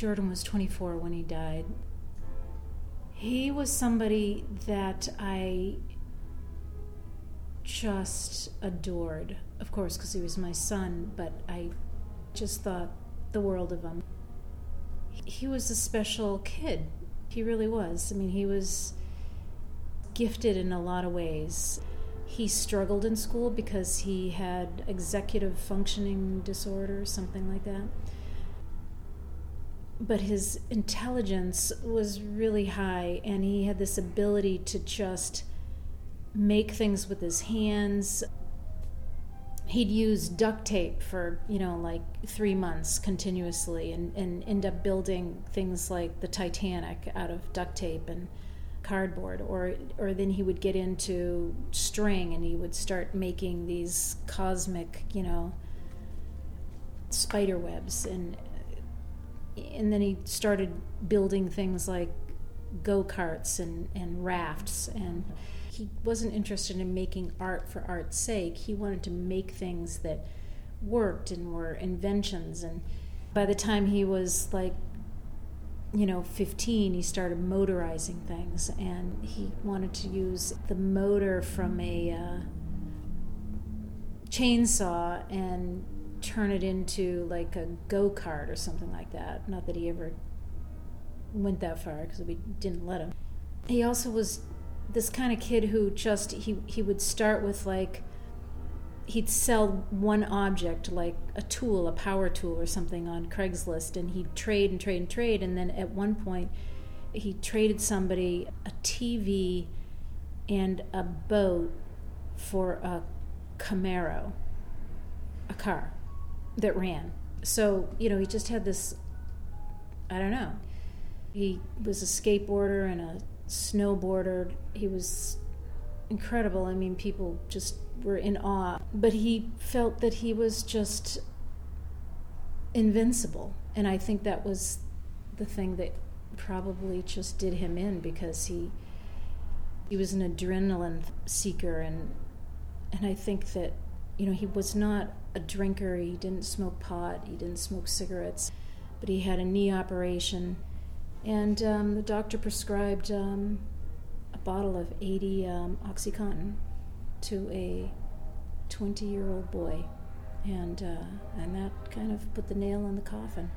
Jordan was 24 when he died. He was somebody that I just adored, of course, because he was my son, but I just thought the world of him. He was a special kid. He really was. I mean, he was gifted in a lot of ways. He struggled in school because he had executive functioning disorder, something like that. But his intelligence was really high, and he had this ability to just make things with his hands. He'd use duct tape for, you know, like three months continuously and, and end up building things like the Titanic out of duct tape and cardboard. Or, or then he would get into string and he would start making these cosmic, you know, spider webs. And, and then he started building things like go karts and, and rafts and he wasn't interested in making art for art's sake. He wanted to make things that worked and were inventions. And by the time he was like, you know, 15, he started motorizing things. And he wanted to use the motor from a uh, chainsaw and turn it into like a go kart or something like that. Not that he ever went that far because we didn't let him. He also was this kind of kid who just he he would start with like he'd sell one object like a tool a power tool or something on craigslist and he'd trade and trade and trade and then at one point he traded somebody a tv and a boat for a camaro a car that ran so you know he just had this i don't know he was a skateboarder and a snowboarder. He was incredible. I mean, people just were in awe. But he felt that he was just invincible. And I think that was the thing that probably just did him in because he he was an adrenaline seeker and and I think that you know he was not a drinker he didn't smoke pot he didn't smoke cigarettes but he had a knee operation and um, the doctor prescribed um, a bottle of 80 um, Oxycontin to a 20 year old boy. And, uh, and that kind of put the nail in the coffin.